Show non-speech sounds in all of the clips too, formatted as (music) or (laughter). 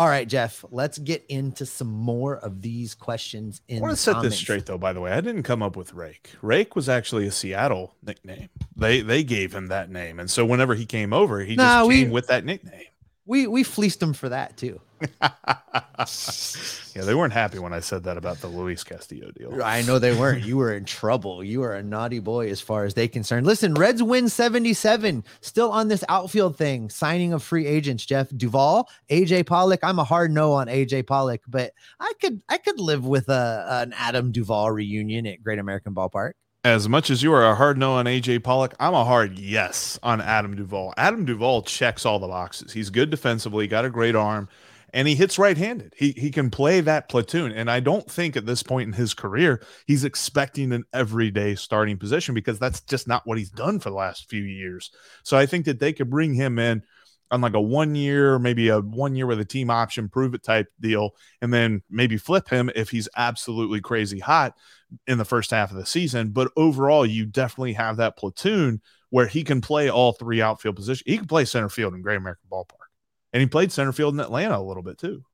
All right, Jeff, let's get into some more of these questions. In I want to set comments. this straight, though. By the way, I didn't come up with Rake. Rake was actually a Seattle nickname. They they gave him that name, and so whenever he came over, he just we, came with that nickname. We we fleeced them for that too. (laughs) yeah, they weren't happy when I said that about the Luis Castillo deal. I know they weren't. You were in trouble. You were a naughty boy as far as they concerned. Listen, Reds win 77. Still on this outfield thing, signing of free agents. Jeff Duvall, AJ Pollock. I'm a hard no on AJ Pollock, but I could I could live with a an Adam Duvall reunion at Great American Ballpark. As much as you are a hard no on AJ Pollock, I'm a hard yes on Adam Duvall. Adam Duvall checks all the boxes. He's good defensively, got a great arm and he hits right-handed. He he can play that platoon, and I don't think at this point in his career he's expecting an everyday starting position because that's just not what he's done for the last few years. So I think that they could bring him in on like a one year, maybe a one year with a team option, prove it type deal, and then maybe flip him if he's absolutely crazy hot in the first half of the season. But overall, you definitely have that platoon where he can play all three outfield positions. He can play center field in Great American Ballpark and he played center field in Atlanta a little bit too.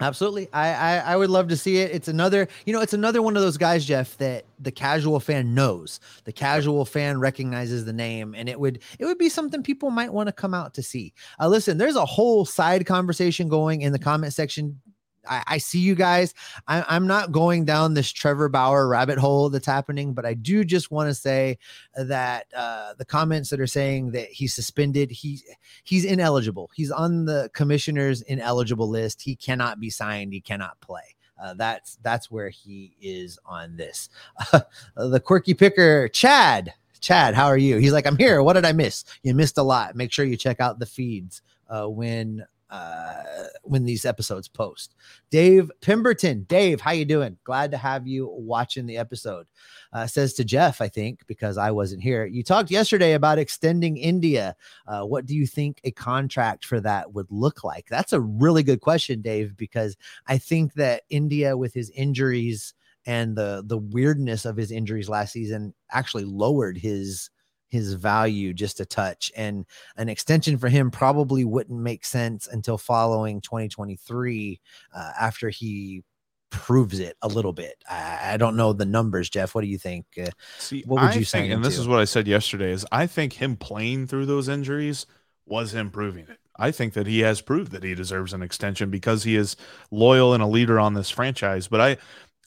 Absolutely. I, I, I would love to see it. It's another, you know, it's another one of those guys, Jeff, that the casual fan knows. The casual fan recognizes the name, and it would it would be something people might want to come out to see. Uh, listen, there's a whole side conversation going in the comment section I, I see you guys. I, I'm not going down this Trevor Bauer rabbit hole that's happening, but I do just want to say that uh, the comments that are saying that he's suspended, he he's ineligible. He's on the commissioner's ineligible list. He cannot be signed. He cannot play. Uh, that's that's where he is on this. Uh, (laughs) the quirky picker, Chad. Chad, how are you? He's like, I'm here. What did I miss? You missed a lot. Make sure you check out the feeds uh, when uh, when these episodes post. Dave Pemberton, Dave, how you doing? Glad to have you watching the episode. Uh, says to Jeff, I think because I wasn't here. You talked yesterday about extending India. Uh, what do you think a contract for that would look like? That's a really good question, Dave, because I think that India, with his injuries and the the weirdness of his injuries last season, actually lowered his his value just a touch and an extension for him probably wouldn't make sense until following 2023 uh, after he proves it a little bit. I, I, don't know the numbers, Jeff. What do you think? Uh, See, what would I you say? And this is what I said yesterday: is I think him playing through those injuries was him proving it. I think that he has proved that he deserves an extension because he is loyal and a leader on this franchise. But I,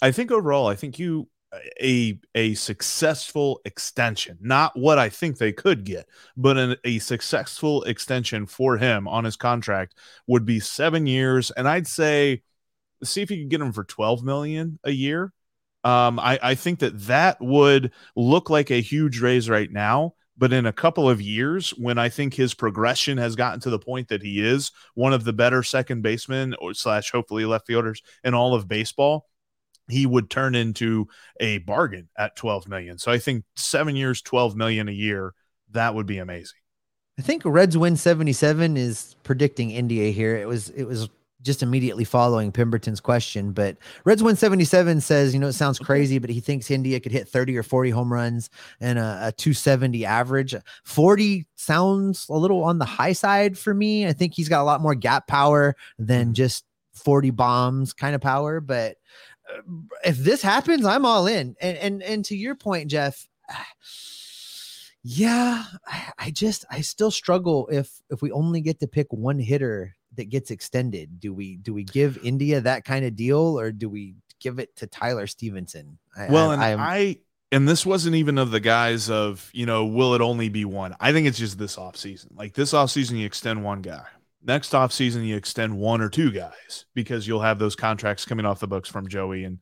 I think overall, I think you a a successful extension not what i think they could get but an, a successful extension for him on his contract would be seven years and i'd say see if you can get him for 12 million a year. Um, I, I think that that would look like a huge raise right now but in a couple of years when i think his progression has gotten to the point that he is one of the better second basemen or slash hopefully left fielders in all of baseball he would turn into a bargain at 12 million. So I think seven years, 12 million a year, that would be amazing. I think Reds win 77 is predicting India here. It was, it was just immediately following Pemberton's question, but Reds win 77 says, you know, it sounds crazy, but he thinks India could hit 30 or 40 home runs and a, a 270 average. 40 sounds a little on the high side for me. I think he's got a lot more gap power than mm-hmm. just 40 bombs kind of power, but if this happens, I'm all in. And and and to your point, Jeff, yeah, I, I just I still struggle if if we only get to pick one hitter that gets extended. Do we do we give India that kind of deal or do we give it to Tyler Stevenson? I, well, I, and I and this wasn't even of the guys of you know will it only be one i think it's just this off season like this off season you extend one guy next off season you extend one or two guys because you'll have those contracts coming off the books from Joey and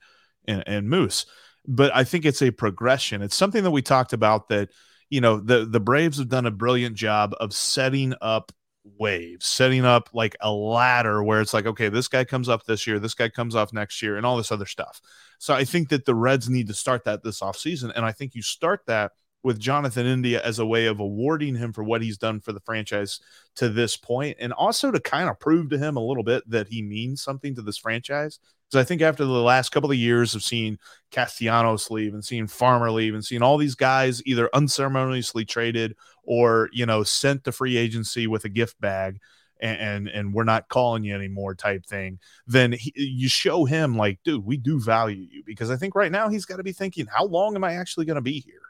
and, and Moose. But I think it's a progression. It's something that we talked about that you know the the Braves have done a brilliant job of setting up waves, setting up like a ladder where it's like, okay, this guy comes up this year, this guy comes off next year, and all this other stuff. So I think that the Reds need to start that this offseason. And I think you start that with Jonathan India as a way of awarding him for what he's done for the franchise to this point, and also to kind of prove to him a little bit that he means something to this franchise. Because I think after the last couple of years of seeing Castellanos leave and seeing Farmer leave and seeing all these guys either unceremoniously traded or you know sent to free agency with a gift bag, and and, and we're not calling you anymore type thing, then he, you show him like, dude, we do value you because I think right now he's got to be thinking, how long am I actually going to be here?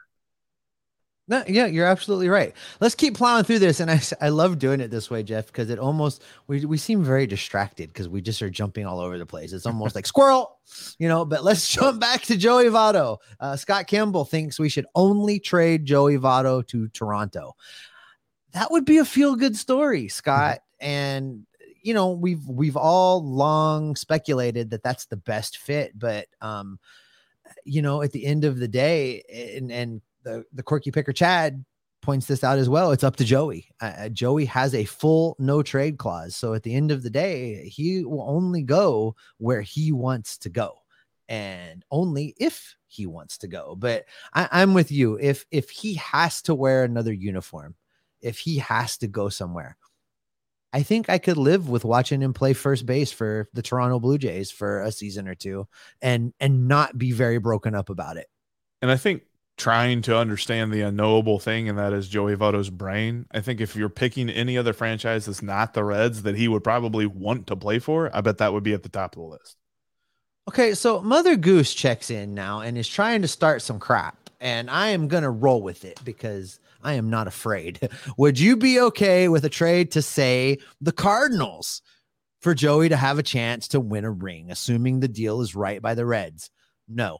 No, yeah, you're absolutely right. Let's keep plowing through this, and I, I love doing it this way, Jeff, because it almost we we seem very distracted because we just are jumping all over the place. It's almost like squirrel, you know. But let's (laughs) jump back to Joey Votto. Uh, Scott Campbell thinks we should only trade Joey Votto to Toronto. That would be a feel good story, Scott. Mm-hmm. And you know we've we've all long speculated that that's the best fit, but um, you know at the end of the day, and and the the quirky picker Chad points this out as well. It's up to Joey. Uh, uh, Joey has a full no trade clause, so at the end of the day, he will only go where he wants to go, and only if he wants to go. But I, I'm with you. If if he has to wear another uniform, if he has to go somewhere, I think I could live with watching him play first base for the Toronto Blue Jays for a season or two and and not be very broken up about it. And I think trying to understand the unknowable thing, and that is Joey Votto's brain. I think if you're picking any other franchise that's not the Reds that he would probably want to play for, I bet that would be at the top of the list. Okay, so Mother Goose checks in now and is trying to start some crap, and I am going to roll with it because I am not afraid. (laughs) Would you be okay with a trade to say the Cardinals for Joey to have a chance to win a ring, assuming the deal is right by the Reds? No.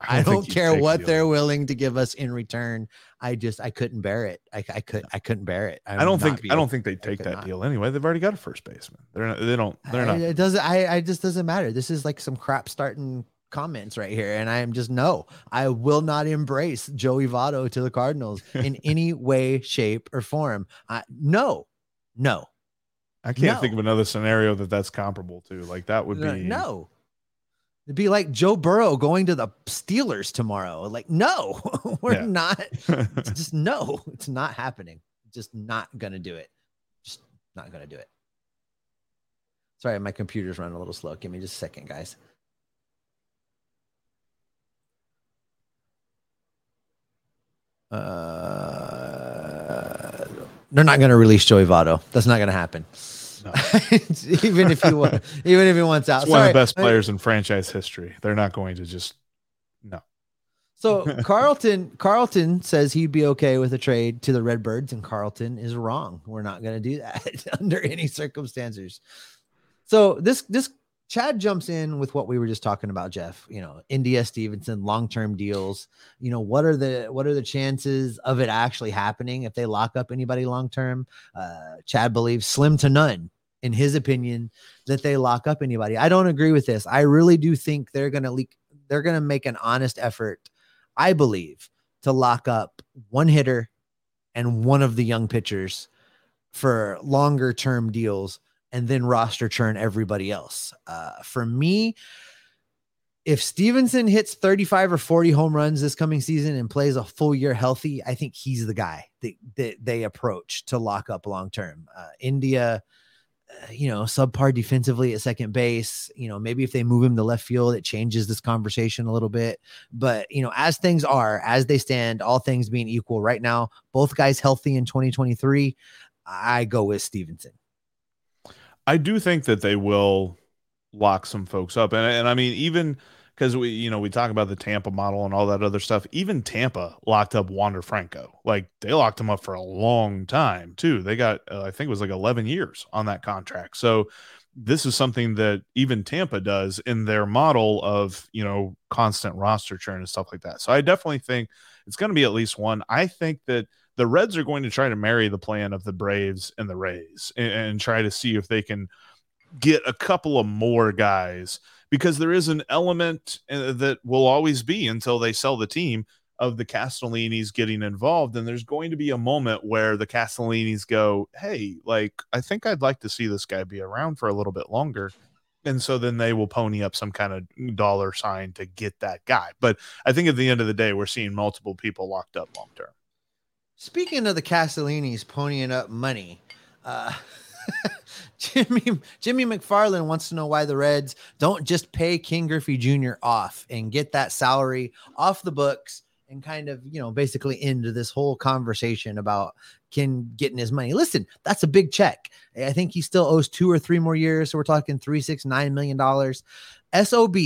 I don't, I don't care what they're willing to give us in return. I just I couldn't bear it. I, I could I couldn't bear it. I, I don't think I don't think they take that not. deal anyway. They've already got a first baseman. They're not, they don't they're not. It doesn't. I I just doesn't matter. This is like some crap starting comments right here, and I am just no. I will not embrace Joey Votto to the Cardinals (laughs) in any way, shape, or form. I, no, no. I can't no. think of another scenario that that's comparable to. Like that would be no. It'd be like Joe Burrow going to the Steelers tomorrow. Like, no, (laughs) we're yeah. not. (laughs) just no, it's not happening. Just not gonna do it. Just not gonna do it. Sorry, my computer's running a little slow. Give me just a second, guys. Uh, they're not going to release Joey Votto. That's not going to happen. No. (laughs) even if he (laughs) even if he wants out. It's one of the best players in franchise history. They're not going to just no. So (laughs) Carlton Carlton says he'd be okay with a trade to the Redbirds, and Carlton is wrong. We're not going to do that under any circumstances. So this this Chad jumps in with what we were just talking about, Jeff. You know, India Stevenson, long-term deals. You know, what are the what are the chances of it actually happening if they lock up anybody long-term? Uh, Chad believes slim to none, in his opinion, that they lock up anybody. I don't agree with this. I really do think they're gonna leak. They're gonna make an honest effort, I believe, to lock up one hitter and one of the young pitchers for longer term deals and then roster churn everybody else. Uh, for me, if Stevenson hits 35 or 40 home runs this coming season and plays a full year healthy, I think he's the guy that, that they approach to lock up long term. Uh, India, uh, you know, subpar defensively at second base. You know, maybe if they move him to left field, it changes this conversation a little bit. But, you know, as things are, as they stand, all things being equal right now, both guys healthy in 2023, I go with Stevenson. I do think that they will lock some folks up, and and I mean even because we you know we talk about the Tampa model and all that other stuff. Even Tampa locked up Wander Franco, like they locked him up for a long time too. They got uh, I think it was like eleven years on that contract. So this is something that even Tampa does in their model of you know constant roster churn and stuff like that. So I definitely think it's going to be at least one. I think that the Reds are going to try to marry the plan of the Braves and the Rays and, and try to see if they can get a couple of more guys because there is an element uh, that will always be until they sell the team of the Castellinis getting involved. And there's going to be a moment where the Castellinis go, Hey, like, I think I'd like to see this guy be around for a little bit longer. And so then they will pony up some kind of dollar sign to get that guy. But I think at the end of the day, we're seeing multiple people locked up long term. Speaking of the Castellinis ponying up money, uh, (laughs) Jimmy Jimmy McFarland wants to know why the Reds don't just pay Ken Griffey Jr. off and get that salary off the books and kind of you know basically end this whole conversation about can getting his money. Listen, that's a big check. I think he still owes two or three more years. So we're talking three, six, nine million dollars. SOB,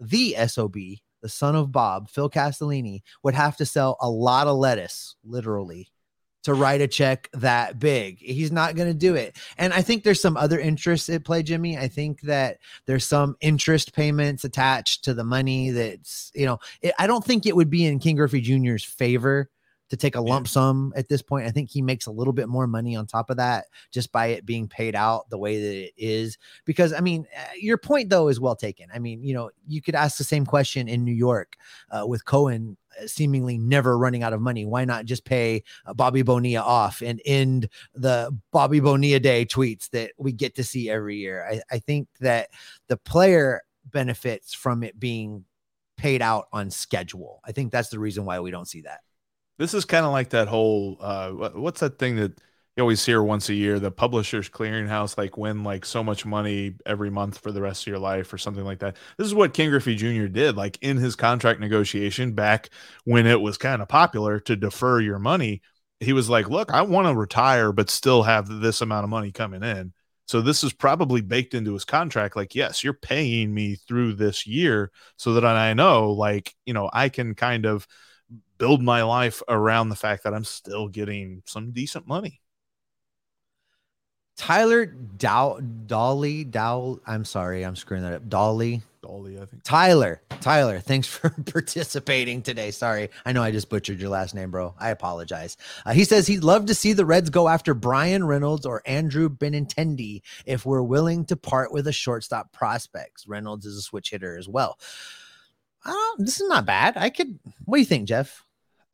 the SOB, the son of Bob, Phil Castellini, would have to sell a lot of lettuce, literally, to write a check that big. He's not going to do it. And I think there's some other interests at play, Jimmy. I think that there's some interest payments attached to the money that's, you know, it, I don't think it would be in Ken Griffey Jr.'s favor to take a lump sum at this point. I think he makes a little bit more money on top of that just by it being paid out the way that it is. Because, I mean, uh, your point though is well taken. I mean, you know, you could ask the same question in New York uh, with Cohen uh, seemingly never running out of money. Why not just pay uh, Bobby Bonilla off and end the Bobby Bonilla Day tweets that we get to see every year? I, I think that the player benefits from it being paid out on schedule. I think that's the reason why we don't see that. This is kind of like that whole uh, what's that thing that you always hear once a year, the publishers clearinghouse like win like so much money every month for the rest of your life or something like that. This is what Ken Griffey Jr. did like in his contract negotiation back when it was kind of popular to defer your money. He was like, "Look, I want to retire but still have this amount of money coming in." So this is probably baked into his contract. Like, yes, you're paying me through this year so that I know, like, you know, I can kind of build my life around the fact that I'm still getting some decent money. Tyler Dow Dolly Dow. I'm sorry, I'm screwing that up. Dolly. Dolly, I think. Tyler. Tyler, thanks for (laughs) participating today. Sorry, I know I just butchered your last name, bro. I apologize. Uh, he says he'd love to see the Reds go after Bryan Reynolds or Andrew Benintendi if we're willing to part with a shortstop prospects. Reynolds is a switch hitter as well. Uh, this is not bad. I could. What do you think, Jeff?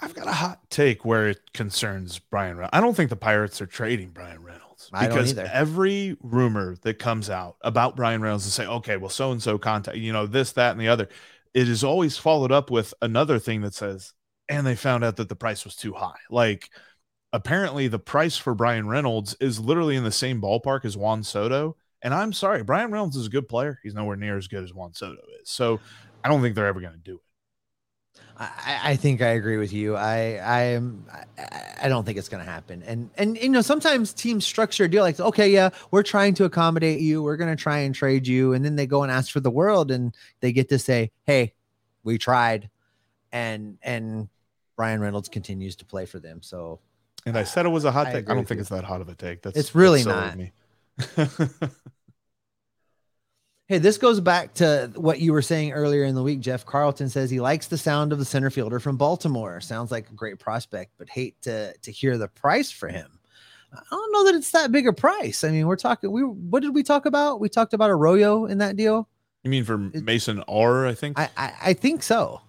I've got a hot take where it concerns Bryan. Reynolds. I don't think the Pirates are trading Bryan Reynolds because every rumor that comes out about Bryan Reynolds is say, okay, well, so and so contact, you know, this, that, and the other. It is always followed up with another thing that says, and they found out that the price was too high. Like, apparently, the price for Bryan Reynolds is literally in the same ballpark as Juan Soto. And I'm sorry, Bryan Reynolds is a good player. He's nowhere near as good as Juan Soto is. So I don't think they're ever going to do it. I, I, think I agree with you. I I am I, I don't think it's going to happen. And and you know sometimes teams structure a deal like okay yeah we're trying to accommodate you we're going to try and trade you and then they go and ask for the world and they get to say hey we tried and and Bryan Reynolds continues to play for them. So and I said it was a hot take. I don't think you. it's that hot of a take. That's it's really that's not. (laughs) Hey, this goes back to what you were saying earlier in the week. Jeff Carlton says he likes the sound of the center fielder from Baltimore. Sounds like a great prospect, but hate to to hear the price for him. I don't know that it's that big a price. I mean, we're talking. We what did we talk about? We talked about Arroyo in that deal. You mean for Mason R? I think. I I, I think so.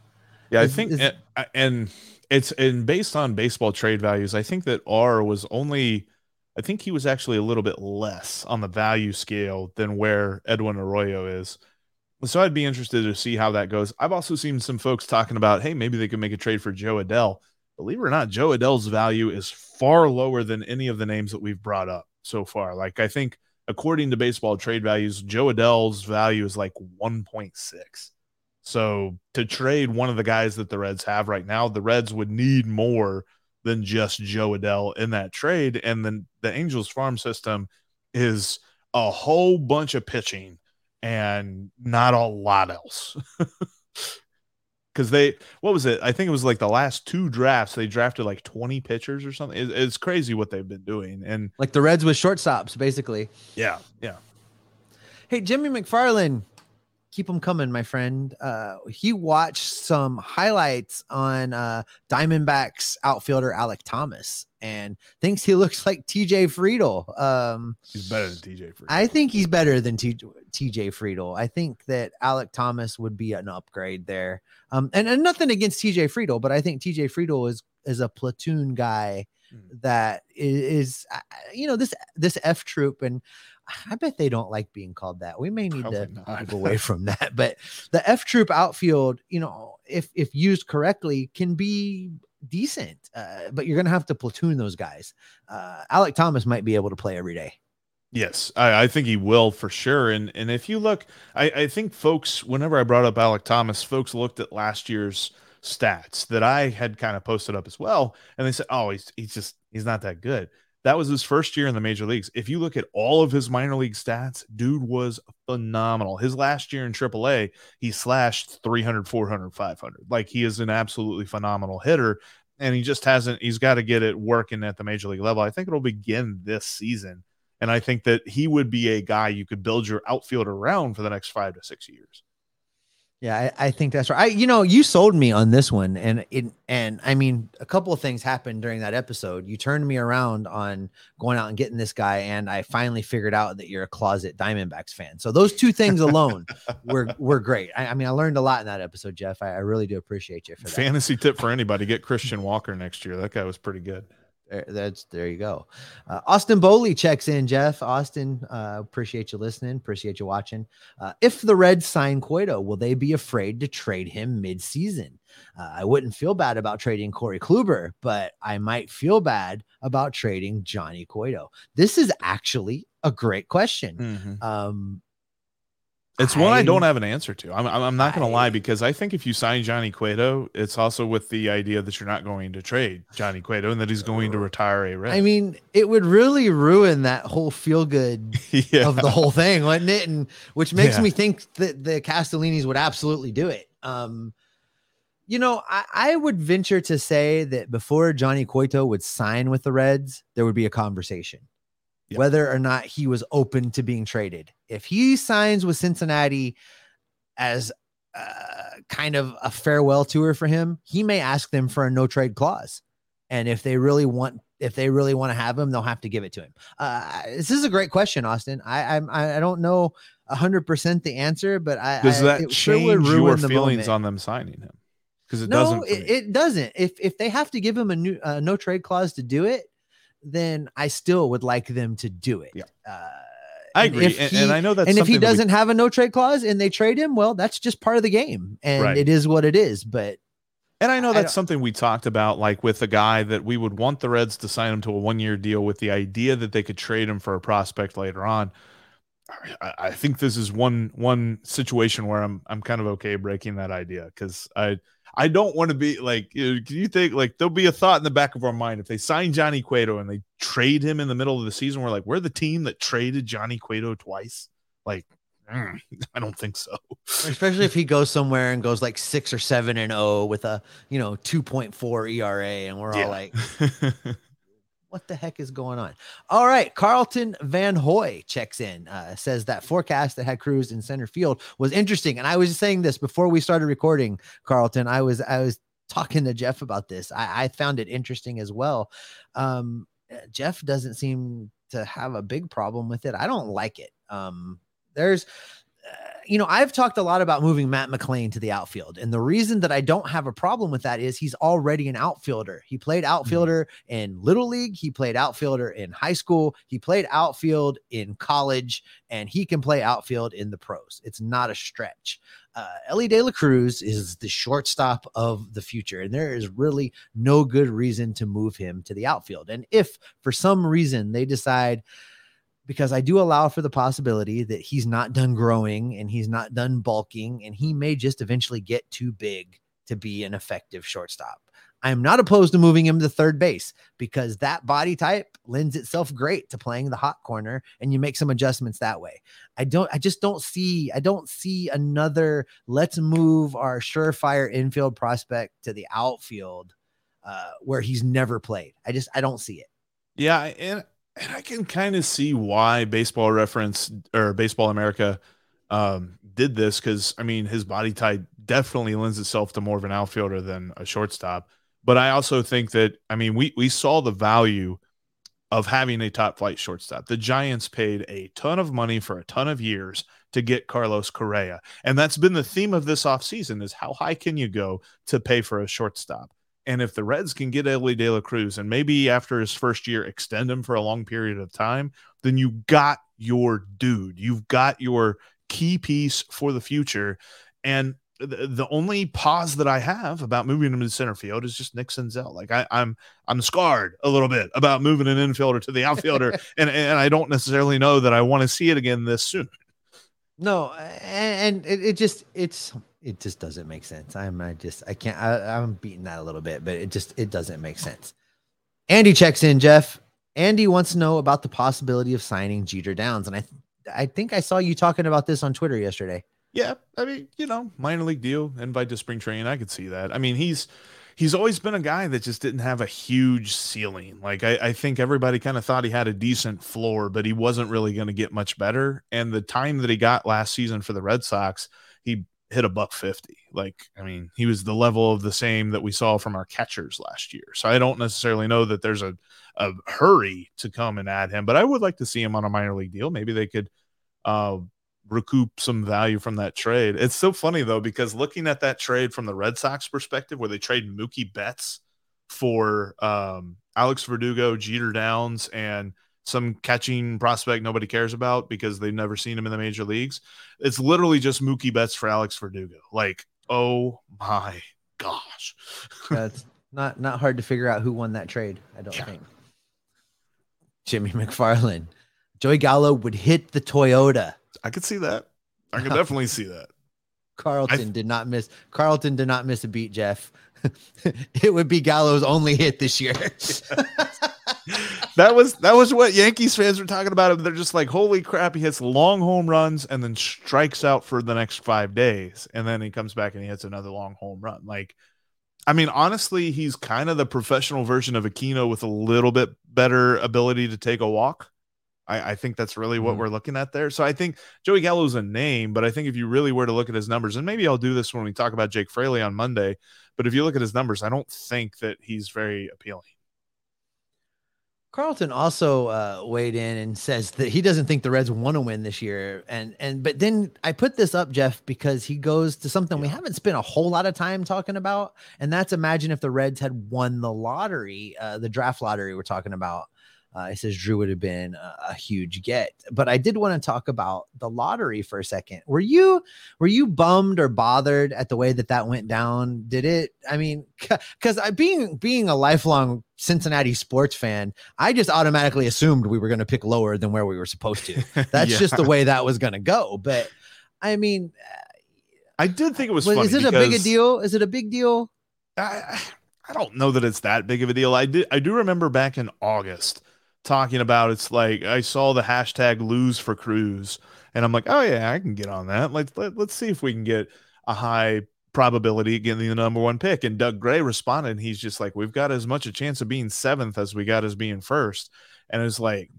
Yeah, I think, is, and, and it's and based on baseball trade values, I think that R was only I think he was actually a little bit less on the value scale than where Edwin Arroyo is. So I'd be interested to see how that goes. I've also seen some folks talking about, hey, maybe they could make a trade for Jo Adell. Believe it or not, Jo Adell's value is far lower than any of the names that we've brought up so far. Like I think according to baseball trade values, Jo Adell's value is like 1.6. So to trade one of the guys that the Reds have right now, the Reds would need more than just Jo Adell in that trade. And then the Angels farm system is a whole bunch of pitching and not a lot else. (laughs) Because they, what was it? I think it was like the last two drafts, they drafted like 20 pitchers or something. It, it's crazy what they've been doing. And like the Reds with shortstops, basically. Yeah. Yeah. Hey, Jimmy McFarland, keep them coming, my friend. Uh, he watched some highlights on uh, Diamondbacks outfielder Alek Thomas and thinks he (laughs) looks like TJ Friedl. Um, he's better than TJ Friedl. I think he's better than TJ Friedl. I think that Alek Thomas would be an upgrade there. Um, and, and nothing against TJ Friedl, but I think TJ Friedl is is a platoon guy hmm. that is, is, uh, you know this this F troop and I bet they don't like being called that. We may need Probably to not. move away from that. (laughs) But the F troop outfield, you know, if if used correctly, can be decent. Uh, but you're gonna have to platoon those guys. Uh, Alek Thomas might be able to play every day. Yes, I, I, think he will for sure. And and if you look, I, I think folks, whenever I brought up Alek Thomas, folks looked at last year's stats that I had kind of posted up as well, and they said, "Oh, he's he's just He's not that good. That was his first year in the major leagues. If you look at all of his minor league stats, dude was phenomenal. His last year in AAA, he slashed 300, 400, 500. Like he is an absolutely phenomenal hitter. And he just hasn't, he's got to get it working at the major league level. I think it'll begin this season. And I think that he would be a guy you could build your outfield around for the next five to six years. Yeah, I, I, think that's right. I, you know, you sold me on this one, and it, and I mean, a couple of things happened during that episode. You turned me around on going out and getting this guy, and I finally figured out that you're a closet Diamondbacks fan. So those two things alone (laughs) were were great. I, I, mean, I learned a lot in that episode, Jeff. I, I really do appreciate you for that. Fantasy tip for anybody: get Christian Walker next year. That guy was pretty good. There, that's there you go. Uh, Austin Bowley checks in. Jeff Austin, uh, appreciate you listening. Appreciate you watching. Uh, if the Reds sign Cueto, will they be afraid to trade him mid-season? Uh, I wouldn't feel bad about trading Corey Kluber, but I might feel bad about trading Johnny Cueto. This is actually a great question. Mm-hmm. Um, it's one I, I, don't have an answer to. I'm, I'm not going to lie because I think if you sign Johnny Cueto, it's also with the idea that you're not going to trade Johnny Cueto and that he's going to retire a Red. I mean, it would really ruin that whole feel good (laughs) yeah. of the whole thing, wouldn't it? And which makes yeah. me think that the Castellinis would absolutely do it. Um, you know, I, I would venture to say that before Johnny Cueto would sign with the Reds, there would be a conversation whether or not he was open to being traded. If he signs with Cincinnati as uh, kind of a farewell tour for him, he may ask them for a no trade clause. And if they really want, if they really want to have him, they'll have to give it to him. Uh, this is a great question, Austin. I I, I don't know hundred percent the answer, but I does that I, change your feelings moment. on them signing him? Because it no, doesn't. It, it, doesn't. If if they have to give him a new uh, no trade clause to do it, then I still would like them to do it. Yeah. Uh, I agree, and, he, and, I know that. And if he doesn't we... have a no trade clause and they trade him, well, that's just part of the game, and right. it is what it is. But and I know that's I something we talked about, like with a guy that we would want the Reds to sign him to a one year deal with the idea that they could trade him for a prospect later on. I, I think this is one one situation where I'm I'm kind of okay breaking that idea because I I don't want to be like, you can you think like there'll be a thought in the back of our mind if they sign Johnny Cueto and they trade him in the middle of the season? We're like, we're the team that traded Johnny Cueto twice. Like, mm, (laughs) I don't think so. Especially if he (laughs) goes somewhere and goes like six or seven and oh with a you know two point four ERA, and we're yeah. all like, (laughs) what the heck is going on? All right, Carlton Van Hoy checks in, uh, says that forecast that had Cruz in center field was interesting, and I was saying this before we started recording. Carlton, I was I was talking to Jeff about this. I, I found it interesting as well. Um, Jeff doesn't seem to have a big problem with it. I don't like it. Um, there's you know, I've talked a lot about moving Matt McLain to the outfield. And the reason that I don't have a problem with that is he's already an outfielder. He played mm-hmm. outfielder mm-hmm. in little league, he played outfielder in high school, he played outfield in college, and he can play outfield in the pros. It's not a stretch. Uh, Elly De La Cruz is the shortstop of the future, and there is really no good reason to move him to the outfield. And if for some reason they decide, because I do allow for the possibility that he's not done growing and he's not done bulking and he may just eventually get too big to be an effective shortstop. I'm not opposed to moving him to third base because that body type lends itself great to playing the hot corner and you make some adjustments that way. I don't I just don't see I don't see another let's move our surefire infield prospect to the outfield uh, where he's never played. I just I don't see it. Yeah, and and I can kind of see why Baseball Reference or Baseball America um, did this because I mean his body type definitely lends itself to more of an outfielder than a shortstop. But I also think that I mean we we saw the value of having a top flight shortstop. The Giants paid a ton of money for a ton of years to get Carlos Correa. And that's been the theme of this offseason is how high can you go to pay for a shortstop? And if the Reds can get Elly De La Cruz and maybe after his first year extend him for a long period of time, then you got your dude. You've got your key piece for the future. And the, the only pause that I have about moving him to center field is just Nick Senzel. Like I, I'm I'm scarred a little bit about moving an infielder to the (laughs) outfielder, and and I don't necessarily know that I want to see it again this soon. No, and, it, it just it's it just doesn't make sense. I'm I just I can't I, I'm beating that a little bit, but it just it doesn't make sense. Andy checks in, Jeff. Andy wants to know about the possibility of signing Jeter Downs. And I I think I saw you talking about this on Twitter yesterday. Yeah, I mean, you know, minor league deal, invite to spring training. I could see that. I mean, he's he's always been a guy that just didn't have a huge ceiling. Like I, I think everybody kind of thought he had a decent floor, but he wasn't really going to get much better. And the time that he got last season for the Red Sox, he hit a buck 50. Like, I mean, he was the level of the same that we saw from our catchers last year. So I don't necessarily know that there's a, a hurry to come and add him, but I would like to see him on a minor league deal. Maybe they could uh, recoup some value from that trade. It's so funny though, because looking at that trade from the Red Sox perspective, where they trade Mookie Betts for um, Alex Verdugo, Jeter Downs, and some catching prospect nobody cares about because they've never seen him in the major leagues. It's literally just Mookie Betts for Alex Verdugo. Like, oh my gosh. (laughs) That's not not hard to figure out who won that trade, I don't yeah. think. Jimmy McFarland. Joey Gallo would hit the Toyota. I could see that. I could (laughs) definitely see that. Carlton th- did not miss Carlton did not miss a beat, Jeff. (laughs) it would be Gallo's only hit this year. That was that was what Yankees fans were talking about. They're just like, holy crap, he hits long home runs and then strikes out for the next five days, and then he comes back and he hits another long home run. Like, I mean, honestly, he's kind of the professional version of Aquino with a little bit better ability to take a walk. I, I think that's really what mm-hmm. we're looking at there. So I think Joey Gallo is a name, but I think if you really were to look at his numbers, and maybe I'll do this when we talk about Jake Fraley on Monday, but if you look at his numbers, I don't think that he's very appealing. Carlton also uh, weighed in and says that he doesn't think the Reds want to win this year, and and but then I put this up, Jeff, because he goes to something yeah. we haven't spent a whole lot of time talking about, and that's imagine if the Reds had won the lottery, uh, the draft lottery we're talking about. Uh, it says Druw would have been a, a, huge get, but I did want to talk about the lottery for a second. Were you were you bummed or bothered at the way that that went down? Did it? I mean, because I being being a lifelong Cincinnati sports fan, I just automatically assumed we were going to pick lower than where we were supposed to. (laughs) That's yeah. just the way that was going to go. But I mean, uh, I did think it was. was is it a big a deal? Is it a big deal? I I don't know that it's that big of a deal. I did I do remember back in August talking about it's like I saw the hashtag lose for Cruz and I'm like, oh yeah, I can get on that. Let's let, let's see if we can get a high probability getting the number one pick. And Doug Gray responded, and he's just like, we've got as much a chance of being seventh as we got as being first. And it's like,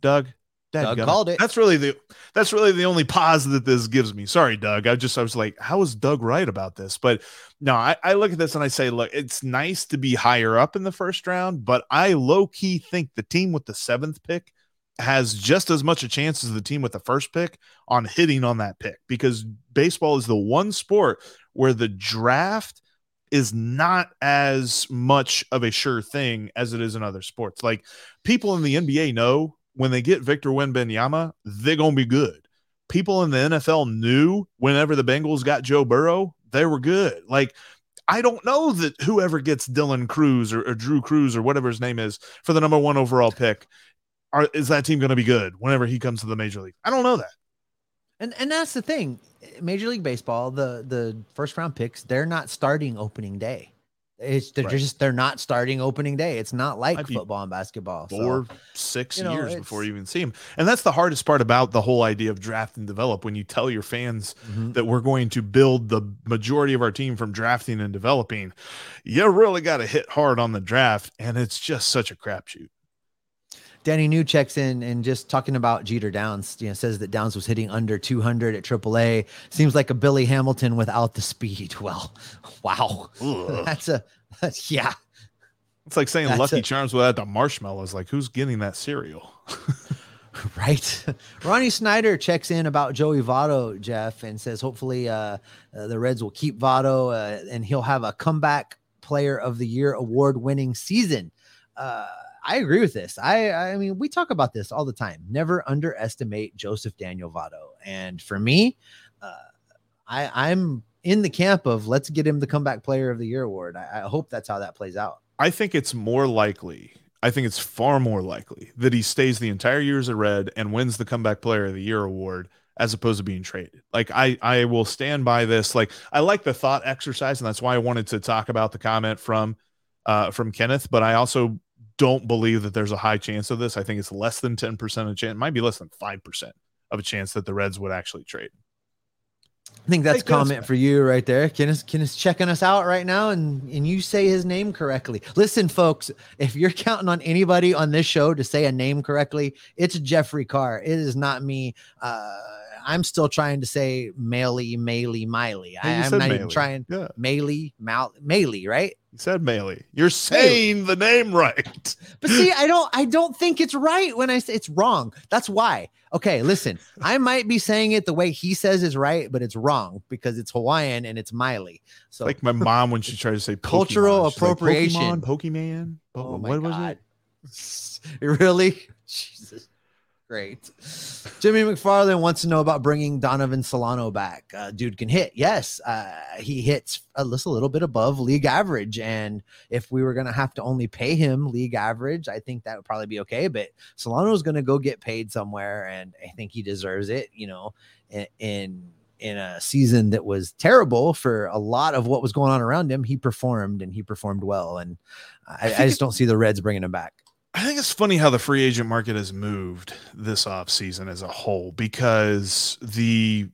Doug, Doug called it. That's really the that's really the only pause that this gives me. Sorry, Doug. I just I was like, how is Doug right about this? But no, I, I look at this and I say, look, it's nice to be higher up in the first round, but I low key think the team with the seventh pick has just as much a chance as the team with the first pick on hitting on that pick because baseball is the one sport where the draft is not as much of a sure thing as it is in other sports. Like people in the NBA know when they get Victor Wembanyama, they're going to be good. People in the NFL knew whenever the Bengals got Joe Burrow, they were good. Like, I don't know that whoever gets Dylan Cruz or, or Drew Cruz or whatever his name is for the number one overall pick, are, is that team going to be good whenever he comes to the major league? I don't know that. And and that's the thing. Major League Baseball, the the first round picks, they're not starting opening day. It's they're right. just they're not starting opening day. It's not like football and basketball. Four, so, six you know, years before you even see them. And that's the hardest part about the whole idea of draft and develop. When you tell your fans mm-hmm. that we're going to build the majority of our team from drafting and developing, you really got to hit hard on the draft. And it's just such a crapshoot. Danny New checks in and just talking about Jeter Downs, you know, says that Downs was hitting under 200 at AAA. Seems like a Billy Hamilton without the speed. (laughs) Well, wow. (laughs) That's a, that's, yeah. It's like saying Lucky a, Charms without the marshmallows. Like, who's getting that cereal? (laughs) right. Ronnie Snyder checks in about Joey Votto, Jeff, and says hopefully uh, uh, the Reds will keep Votto uh, and he'll have a comeback player of the year award winning season. Uh, I agree with this. I I mean, we talk about this all the time. Never underestimate Joseph Daniel Votto. And for me, uh, I I'm in the camp of let's get him the comeback player of the year award. I, I hope that's how that plays out. I think it's more likely. I think it's far more likely that he stays the entire year as a Red and wins the comeback player of the year award as opposed to being traded. Like I I will stand by this. Like I like the thought exercise, and that's why I wanted to talk about the comment from uh from Kenneth, but I also don't believe that there's a high chance of this. I think it's less than 10% of chance, it might be less than 5% of a chance that the Reds would actually trade. I think that's comment for you right there. Kenneth, Kenneth's checking us out right now, and and you say his name correctly. Listen, folks, if you're counting on anybody on this show to say a name correctly, it's Jeffrey Carr. It is not me. Uh, I'm still trying to say Maley, Maley, Miley. I, am not even trying. Yeah. Maley, Mal, Maley, right? You said Maley. You're saying the name right. (laughs) But see, I don't I don't think it's right when I say it's wrong. That's why. Okay, listen. I might be saying it the way he says is right, but it's wrong because it's Hawaiian and it's Miley. So like my mom when she tried to say (laughs) Pokemon, cultural appropriation. Like, Pokemon, Pokemon. Oh, my what God. was it? (laughs) Really? Jesus. Great. Jimmy McFarland wants to know about bringing Donovan Solano back. Uh, dude can hit. Yes, uh, he hits a, just a little bit above league average. And if we were going to have to only pay him league average, I think that would probably be okay. But Solano is going to go get paid somewhere, and I think he deserves it. You know, in, in in a season that was terrible for a lot of what was going on around him, he performed and he performed well. And I, I just don't see the Reds bringing him back. I think it's funny how the free agent market has moved this offseason as a whole because the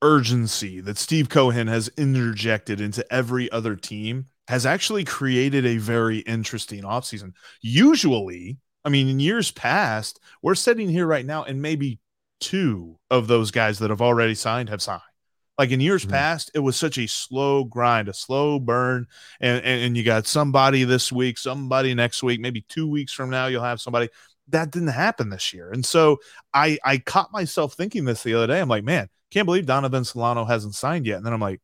urgency that Steve Cohen has interjected into every other team has actually created a very interesting offseason. Usually, I mean, in years past, we're sitting here right now, and maybe two of those guys that have already signed have signed. Like in years mm-hmm. past, it was such a slow grind, a slow burn, and, and, and you got somebody this week, somebody next week, maybe two weeks from now, you'll have somebody. That didn't happen this year, and so I I caught myself thinking this the other day. I'm like, man, can't believe Donovan Solano hasn't signed yet, and then I'm like,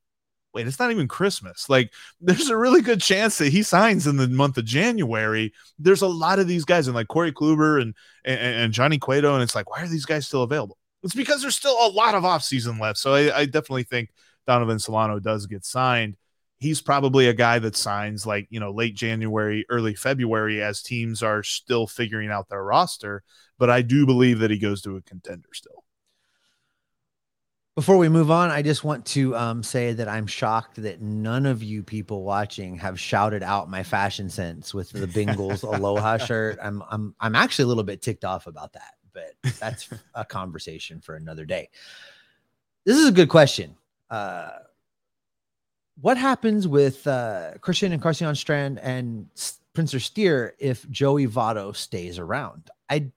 wait, it's not even Christmas. Like, (laughs) there's a really good chance that he signs in the month of January. There's a lot of these guys, and like Corey Kluber and, and, and Johnny Cueto, and it's like, why are these guys still available? It's because there's still a lot of offseason left. So I, I definitely think Donovan Solano does get signed. He's probably a guy that signs like, you know, late January, early February as teams are still figuring out their roster. But I do believe that he goes to a contender still. Before we move on, I just want to um, say that I'm shocked that none of you people watching have shouted out my fashion sense with the Bengals (laughs) Aloha shirt. I'm I'm I'm actually a little bit ticked off about that but that's a conversation for another day. This is a good question. Uh, what happens with uh, Christian Encarnacion-Strand and Spencer Steer if Joey Votto stays around? I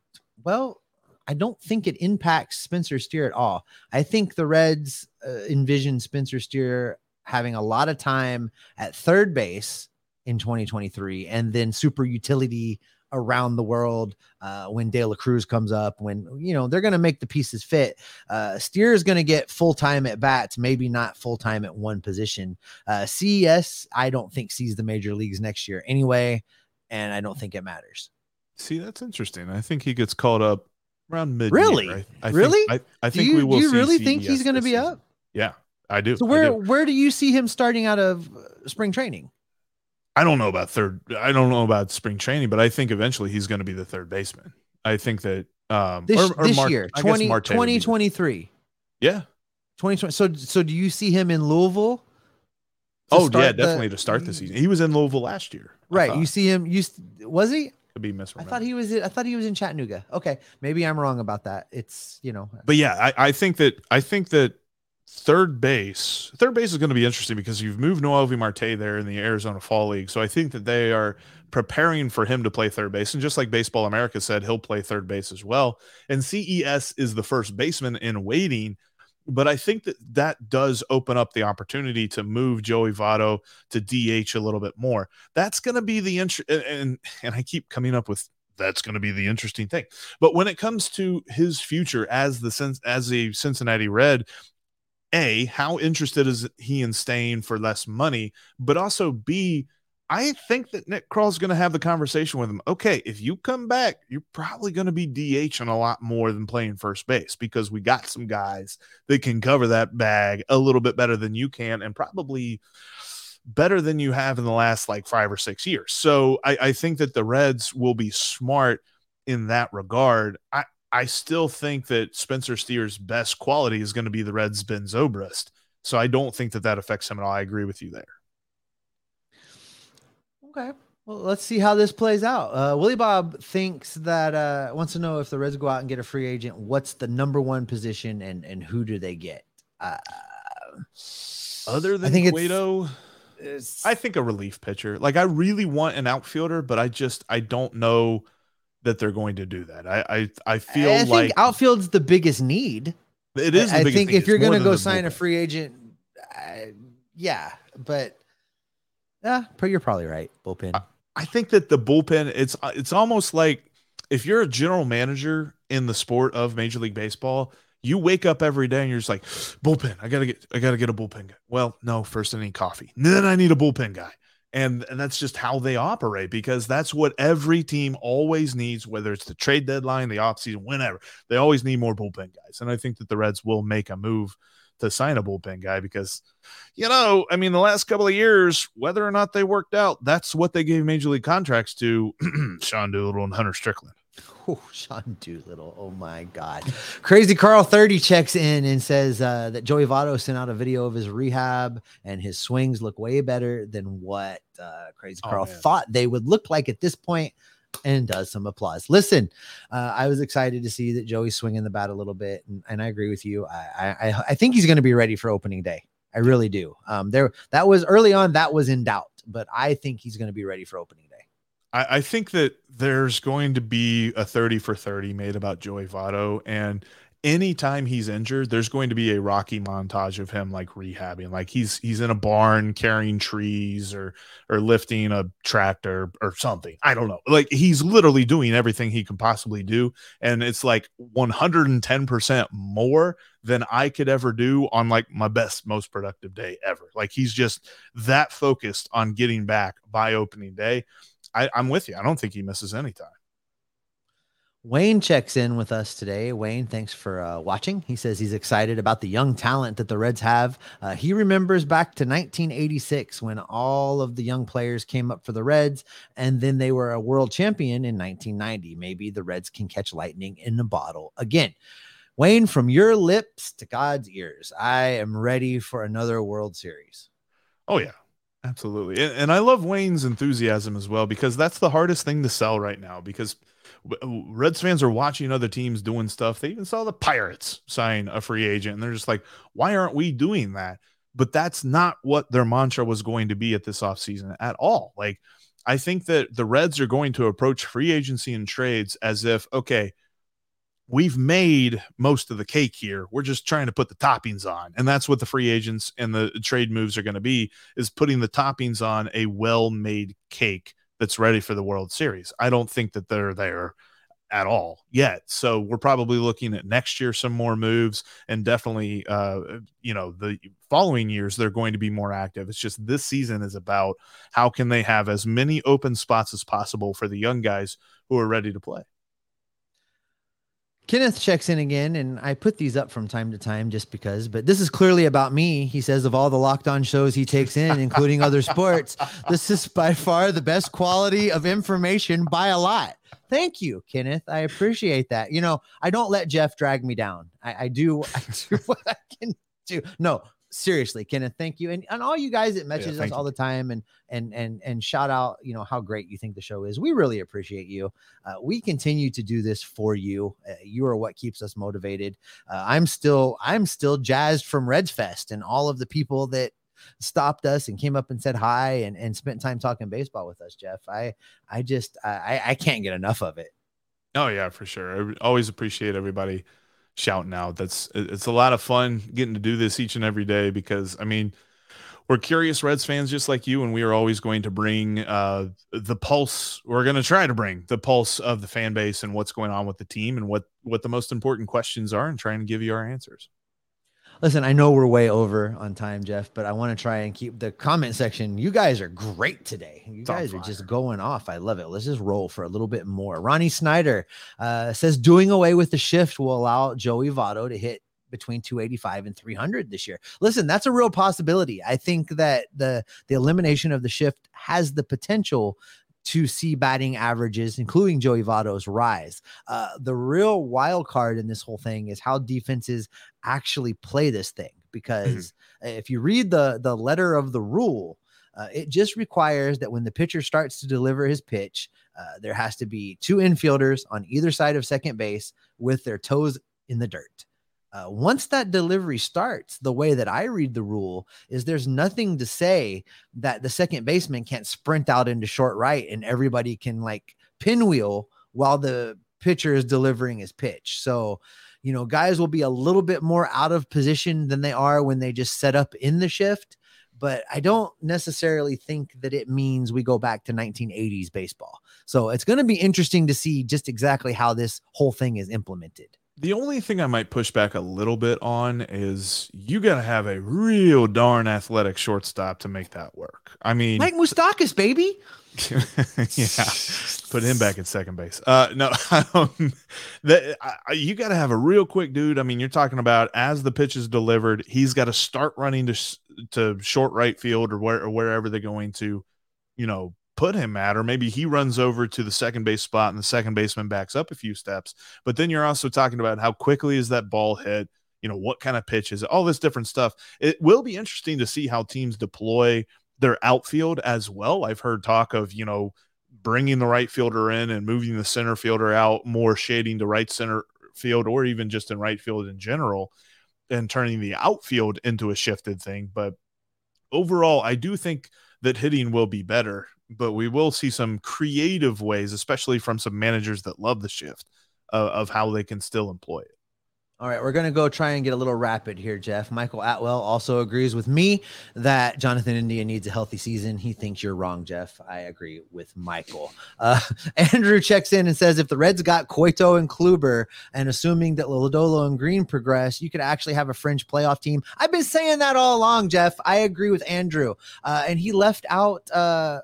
well, I don't think it impacts Spencer Steer at all. I think the Reds uh, envision Spencer Steer having a lot of time at third base in 2023 and then super utility around the world uh, when De La Cruz comes up, when you know they're going to make the pieces fit. Uh, Steer is going to get full time at bats, maybe not full time at one position. Uh, CES, I don't think sees the major leagues next year anyway, and I don't think it matters. See, that's interesting. I think he gets called up around mid. Really, I, I really? Think, I, I think you, we will. See. Do you really CES think he's going to be season. up? Yeah, I do. So where do. where do you see him starting out of spring training? I don't know about third. I don't know about spring training, but I think eventually he's going to be the third baseman. I think that um, this, or, or this year, 20, 2023. Yeah. 2020. So, so do you see him in Louisville? Oh yeah, definitely the, to start the season. He was in Louisville last year. Right. You see him. You was he? Could be misremembered. I thought he was. I thought he was in Chattanooga. Okay, maybe I'm wrong about that. It's you know. But yeah, I, I think that I think that third base. Third base is going to be interesting because you've moved Noelvi Marte there in the Arizona Fall League. So I think that they are preparing for him to play third base. And just like Baseball America said, he'll play third base as well. And CES is the first baseman in waiting. But I think that that does open up the opportunity to move Joey Votto to DH a little bit more. That's going to be the interest. And, and I keep coming up with that's going to be the interesting thing. But when it comes to his future as the as a Cincinnati Red, a, how interested is he in staying for less money? But also, B, I think that Nick Krall's going to have the conversation with him. Okay, if you come back, you're probably going to be DHing a lot more than playing first base because we got some guys that can cover that bag a little bit better than you can and probably better than you have in the last like five or six years. So I, I think that the Reds will be smart in that regard. I, I still think that Spencer Steer's best quality is going to be the Reds' Ben Zobrist. So I don't think that that affects him at all. I agree with you there. Okay. Well, let's see how this plays out. Uh, Willie Bob thinks that uh, wants to know if the Reds go out and get a free agent, what's the number one position and and who do they get? Uh, Other than I think Cueto, it's, I think a relief pitcher. Like I really want an outfielder, but I just I don't know that they're going to do that. I I, I feel I like outfield's the biggest need. It is. I, think if you're going to go sign a free agent, yeah, but yeah, you're probably right. Bullpen. I, I think that the bullpen. It's it's almost like if you're a general manager in the sport of Major League Baseball, you wake up every day and you're just like bullpen. I gotta get I gotta get a bullpen guy. Well, no, first I need coffee. Then I need a bullpen guy. And, and that's just how they operate because that's what every team always needs, whether it's the trade deadline, the offseason, whenever. They always need more bullpen guys. And I think that the Reds will make a move to sign a bullpen guy because, you know, I mean, the last couple of years, whether or not they worked out, that's what they gave major league contracts to (clears throat) Sean Doolittle and Hunter Strickland. Oh, (laughs) Sean Doolittle. Oh my God. Crazy Carl 30 checks in and says uh, that Joey Votto sent out a video of his rehab and his swings look way better than what uh, Crazy oh, Carl oh, thought they would look like at this point and does some applause. Listen, uh, I was excited to see that Joey's swinging the bat a little bit, and, and I agree with you. I I, I think he's going to be ready for opening day. I really do. Um, there that was early on that was in doubt, but I think he's going to be ready for opening day. I, I think that there's going to be a 30 for 30 made about Joey Votto, and anytime he's injured, there's going to be a rocky montage of him like rehabbing, like he's he's in a barn carrying trees or or lifting a tractor or something. I don't know. Like he's literally doing everything he can possibly do, and it's like 110% more than I could ever do on like my best, most productive day ever. Like he's just that focused on getting back by opening day. I, I'm with you. I don't think he misses any time. Wayne checks in with us today. Wayne, thanks for uh, watching. He says he's excited about the young talent that the Reds have. Uh, he remembers back to 1986 when all of the young players came up for the Reds, and then they were a world champion in 1990. Maybe the Reds can catch lightning in a bottle again. Wayne, from your lips to God's ears, I am ready for another World Series. Oh, yeah. Absolutely. And, I love Wayne's enthusiasm as well because that's the hardest thing to sell right now because – Reds fans are watching other teams doing stuff. They even saw the Pirates sign a free agent, and they're just like, why aren't we doing that? But that's not what their mantra was going to be at this offseason at all. Like, I think that the Reds are going to approach free agency and trades as if, okay, we've made most of the cake here. We're just trying to put the toppings on. And that's what the free agents and the trade moves are going to be is putting the toppings on a well-made cake that's ready for the World Series. I don't think that they're there at all yet. So we're probably looking at next year some more moves and definitely uh you know the following years they're going to be more active. It's just this season is about how can they have as many open spots as possible for the young guys who are ready to play. Kenneth checks in again, and I put these up from time to time just because, but this is clearly about me. He says, of all the locked on shows he takes in, including other (laughs) sports, this is by far the best quality of information by a lot. Thank you, Kenneth. I appreciate that. You know, I don't let Jeff drag me down. I, I do, I do (laughs) what I can do. No, seriously, Kenneth, thank you. And, and all you guys that message yeah, us all you. the time and and and and shout out, you know, how great you think the show is. We really appreciate you. Uh, we continue to do this for you. Uh, you are what keeps us motivated. Uh, I'm still I'm still jazzed from Reds Fest and all of the people that stopped us and came up and said hi and, and spent time talking baseball with us, Jeff. I I just I I can't get enough of it. Oh yeah, for sure. I always appreciate everybody shouting out. That's it's a lot of fun getting to do this each and every day because I mean we're curious Reds fans just like you, and we are always going to bring uh, the pulse. We're going to try to bring the pulse of the fan base and what's going on with the team and what what the most important questions are, and trying to give you our answers. Listen, I know we're way over on time, Jeff, but I want to try and keep the comment section. You guys are great today. You it's guys are just going off. I love it. Let's just roll for a little bit more. Ronnie Snyder uh, says doing away with the shift will allow Joey Votto to hit between 285 and 300 this year. Listen, that's a real possibility. I think that the the elimination of the shift has the potential to see batting averages, including Joey Votto's rise. Uh, the real wild card in this whole thing is how defenses actually play this thing. Mm-hmm. Because mm-hmm. if you read the the letter of the rule, Uh, it just requires that when the pitcher starts to deliver his pitch, uh, there has to be two infielders on either side of second base with their toes in the dirt. Uh, once that delivery starts, the way that I read the rule is there's nothing to say that the second baseman can't sprint out into short right and everybody can like pinwheel while the pitcher is delivering his pitch. So, you know, guys will be a little bit more out of position than they are when they just set up in the shift. But I don't necessarily think that it means we go back to 1980s baseball. So it's going to be interesting to see just exactly how this whole thing is implemented. The only thing I might push back a little bit on is you got to have a real darn athletic shortstop to make that work. I mean, Mike Moustakas, baby. (laughs) yeah, put him back at second base. Uh, no, (laughs) um, that I, you got to have a real quick dude. I mean, you're talking about as the pitch is delivered, he's got to start running to to short right field or where or wherever they're going to, you know, put him at, or maybe he runs over to the second base spot and the second baseman backs up a few steps. But then you're also talking about how quickly is that ball hit, you know, what kind of pitch is it, all this different stuff. It will be interesting to see how teams deploy their outfield as well. I've heard talk of, you know, bringing the right fielder in and moving the center fielder out, more shading to right center field, or even just in right field in general, and turning the outfield into a shifted thing. But overall, I do think that hitting will be better but we will see some creative ways, especially from some managers that love the shift, uh, of how they can still employ it. All right, we're going to go try and get a little rapid here, Jeff. Michael Atwell also agrees with me that Jonathan India needs a healthy season. He thinks you're wrong, Jeff. I agree with Michael. Uh, (laughs) Andrew checks in and says if the Reds got Cueto and Kluber, and assuming that Lodolo and Green progress, you could actually have a fringe playoff team. I've been saying that all along, Jeff. I agree with Andrew. Uh, and he left out. Uh,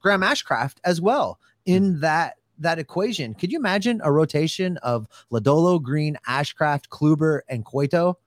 Graham Ashcraft as well in mm-hmm. that that equation. Could you imagine a rotation of Lodolo, Green, Ashcraft, Kluber, and Cueto?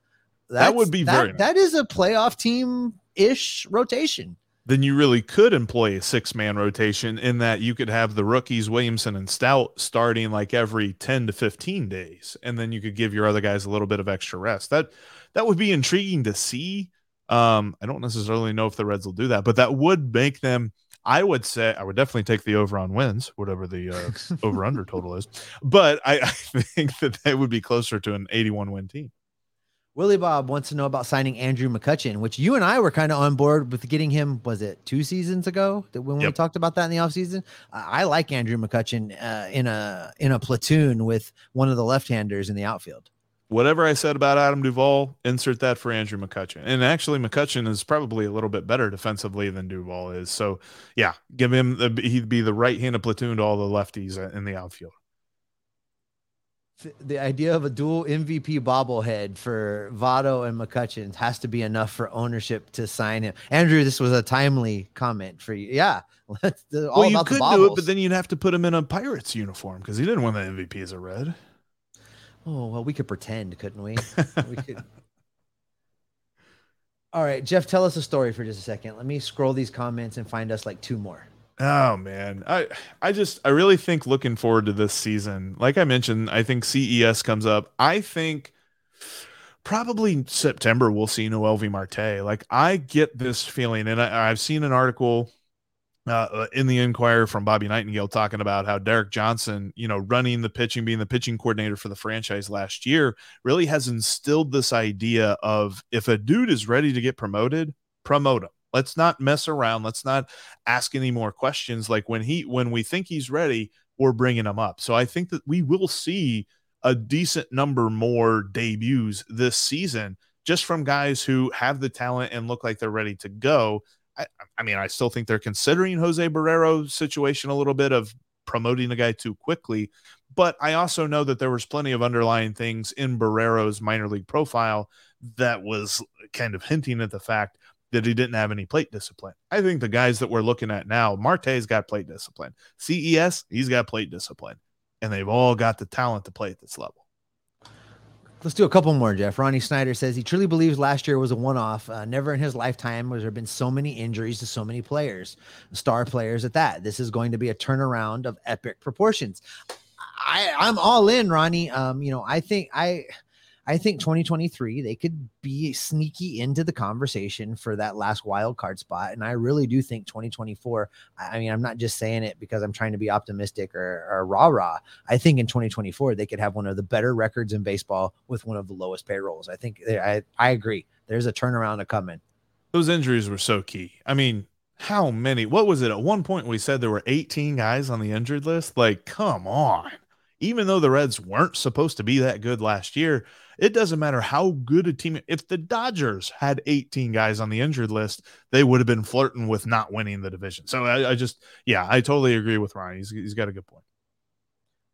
That's, that would be that, very. Nice. That is a playoff team ish rotation. Then you really could employ a six man rotation in that you could have the rookies Williamson and Stoudt starting like every ten to fifteen days, and then you could give your other guys a little bit of extra rest. That that would be intriguing to see. Um, I don't necessarily know if the Reds will do that, but that would make them I would say I would definitely take the over on wins, whatever the uh, over under total is. But I, (laughs) I, think that they would be closer to an 81 win team. Willie Bob wants to know about signing Andrew McCutchen, which you and I were kind of on board with getting him. Was it two seasons ago that when yep. we talked about that in the offseason? I, I like Andrew McCutchen uh, in a in a platoon with one of the left handers in the outfield whatever I said about Adam Duvall, insert that for Andrew McCutchen. And actually, McCutchen is probably a little bit better defensively than Duvall is. So, yeah, give him the, he'd be the right handed platoon to all the lefties in the outfield. The idea of a dual MVP bobblehead for Votto and McCutchen has to be enough for ownership to sign him. Andrew, this was a timely comment for you. Yeah. (laughs) all well, you could do it, but then you'd have to put him in a Pirates uniform because he didn't win the MVP as a red. Oh well, we could pretend, couldn't we? (laughs) we could. All right, Jeff, tell us a story for just a second. Let me scroll these comments and find us like two more. Oh man, I I just I really think looking forward to this season. Like I mentioned, I think CES comes up. I think probably September we'll see Noelvi Marte. Like I get this feeling, and I, I've seen an article uh, uh, in the Enquirer from Bobby Nightengale talking about how Derek Johnson, you know, running the pitching, being the pitching coordinator for the franchise last year, really has instilled this idea of if a dude is ready to get promoted, promote him. Let's not mess around. Let's not ask any more questions. Like when he, when we think he's ready, we're bringing him up. So I think that we will see a decent number more debuts this season just from guys who have the talent and look like they're ready to go I, I mean, I still think they're considering Jose Barrero's situation a little bit of promoting a guy too quickly. But I also know that there was plenty of underlying things in Barrero's minor league profile that was kind of hinting at the fact that he didn't have any plate discipline. I think the guys that we're looking at now, Marte's got plate discipline. CES, he's got plate discipline. And they've all got the talent to play at this level. Let's do a couple more, Jeff. Ronnie Snyder says he truly believes last year was a one off. Uh, never in his lifetime has there been so many injuries to so many players, star players at that. This is going to be a turnaround of epic proportions. I, I'm all in, Ronnie. Um, you know, I think I. I think 2023 they could be sneaky into the conversation for that last wild card spot. And I really do think 2024. I mean, I'm not just saying it because I'm trying to be optimistic or, or rah rah. I think in 2024 they could have one of the better records in baseball with one of the lowest payrolls. I think eh, I I agree. There's a turnaround to coming. Those injuries were so key. I mean, how many? What was it? At one point, we said there were 18 guys on the injured list. Like, come on. Even though the Reds weren't supposed to be that good last year, it doesn't matter how good a team. If the Dodgers had 18 guys on the injured list, they would have been flirting with not winning the division. So I, I just, yeah, I totally agree with Ryan. He's, he's got a good point.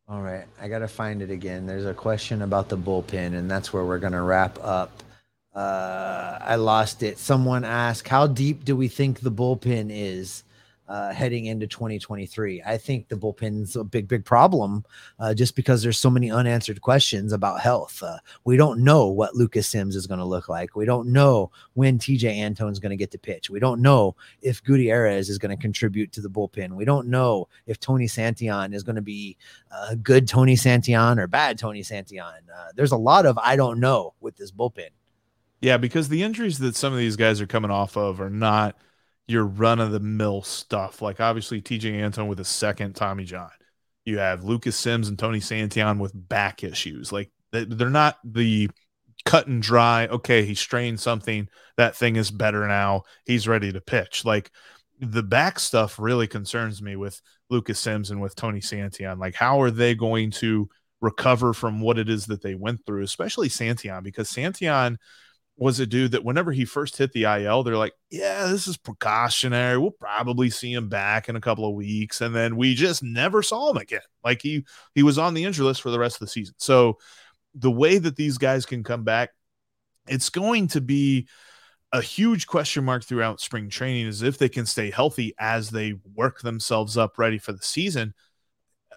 All right. I got to find it again. There's a question about the bullpen, and that's where we're going to wrap up. Uh, I lost it. Someone asked, How deep do we think the bullpen is? Uh, heading into 2023. I think the bullpen's a big, big problem uh, just because there's so many unanswered questions about health. Uh, we don't know what Lucas Sims is going to look like. We don't know when Tejay Antone's going to get to pitch. We don't know if Gutierrez is going to contribute to the bullpen. We don't know if Tony Santillan is going to be a good Tony Santillan or bad Tony Santillan. Uh, there's a lot of I don't know with this bullpen. Yeah, because the injuries that some of these guys are coming off of are not – your run of the mill stuff. Like obviously Tejay Antone with a second Tommy John. You have Lucas Sims and Tony Santillan with back issues. Like they're not the cut and dry. Okay, he strained something. That thing is better now. He's ready to pitch. Like the back stuff really concerns me with Lucas Sims and with Tony Santillan. Like how are they going to recover from what it is that they went through, especially Santillan, because Santillan – was a dude that whenever he first hit the IL, they're like, yeah, this is precautionary. We'll probably see him back in a couple of weeks. And then we just never saw him again. Like he he was on the injury list for the rest of the season. So the way that these guys can come back, it's going to be a huge question mark throughout spring training is if they can stay healthy as they work themselves up ready for the season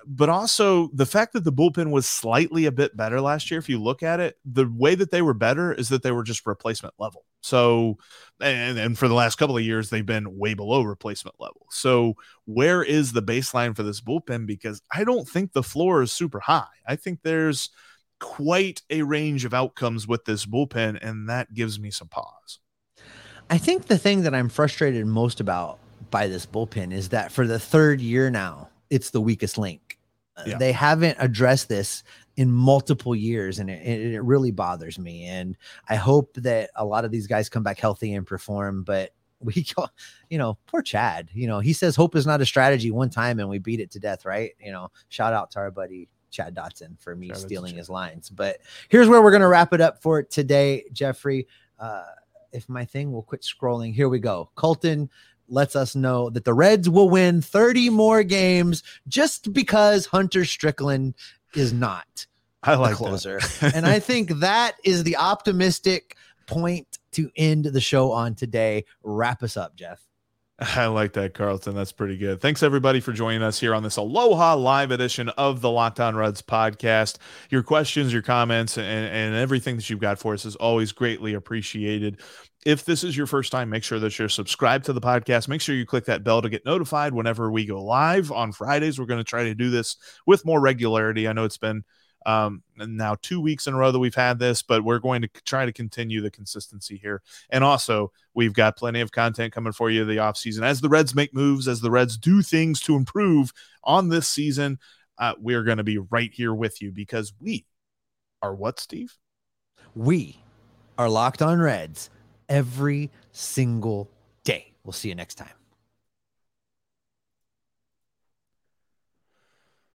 but also the fact that the bullpen was slightly a bit better last year. If you look at it, the way that they were better is that they were just replacement level. So, and, and for the last couple of years, they've been way below replacement level. So, where is the baseline for this bullpen? Because I don't think the floor is super high. I think there's quite a range of outcomes with this bullpen, and that gives me some pause. I think the thing that I'm frustrated most about by this bullpen is that for the third year now, it's the weakest link. Yeah. They haven't addressed this in multiple years, and it, it really bothers me. And I hope that a lot of these guys come back healthy and perform. But (laughs) we, you know, poor Chad. You know, he says hope is not a strategy one time, and we beat it to death, right? You know, shout out to our buddy Chad Dotson for me Shout stealing his lines. But here's where we're going to wrap it up for today, Jeffrey. Uh, if my thing will quit scrolling, here we go. Colton lets us know that the Reds will win 30 more games just because Hunter Strickland is not I like closer. (laughs) and I think that is the optimistic point to end the show on today. Wrap us up, Jeff. (laughs) I like that, Carlton. That's pretty good. Thanks everybody for joining us here on this Aloha live edition of the Locked On Reds podcast. Your questions, your comments, and, and everything that you've got for us is always greatly appreciated. If this is your first time, make sure that you're subscribed to the podcast. Make sure you click that bell to get notified whenever we go live on Fridays. We're going to try to do this with more regularity. I know it's been um, now two weeks in a row that we've had this, but we're going to try to continue the consistency here. And also, we've got plenty of content coming for you the off season as the Reds make moves, as the Reds do things to improve on this season. Uh, we're going to be right here with you because we are what, Steve? We are locked on Reds every single day. We'll see you next time.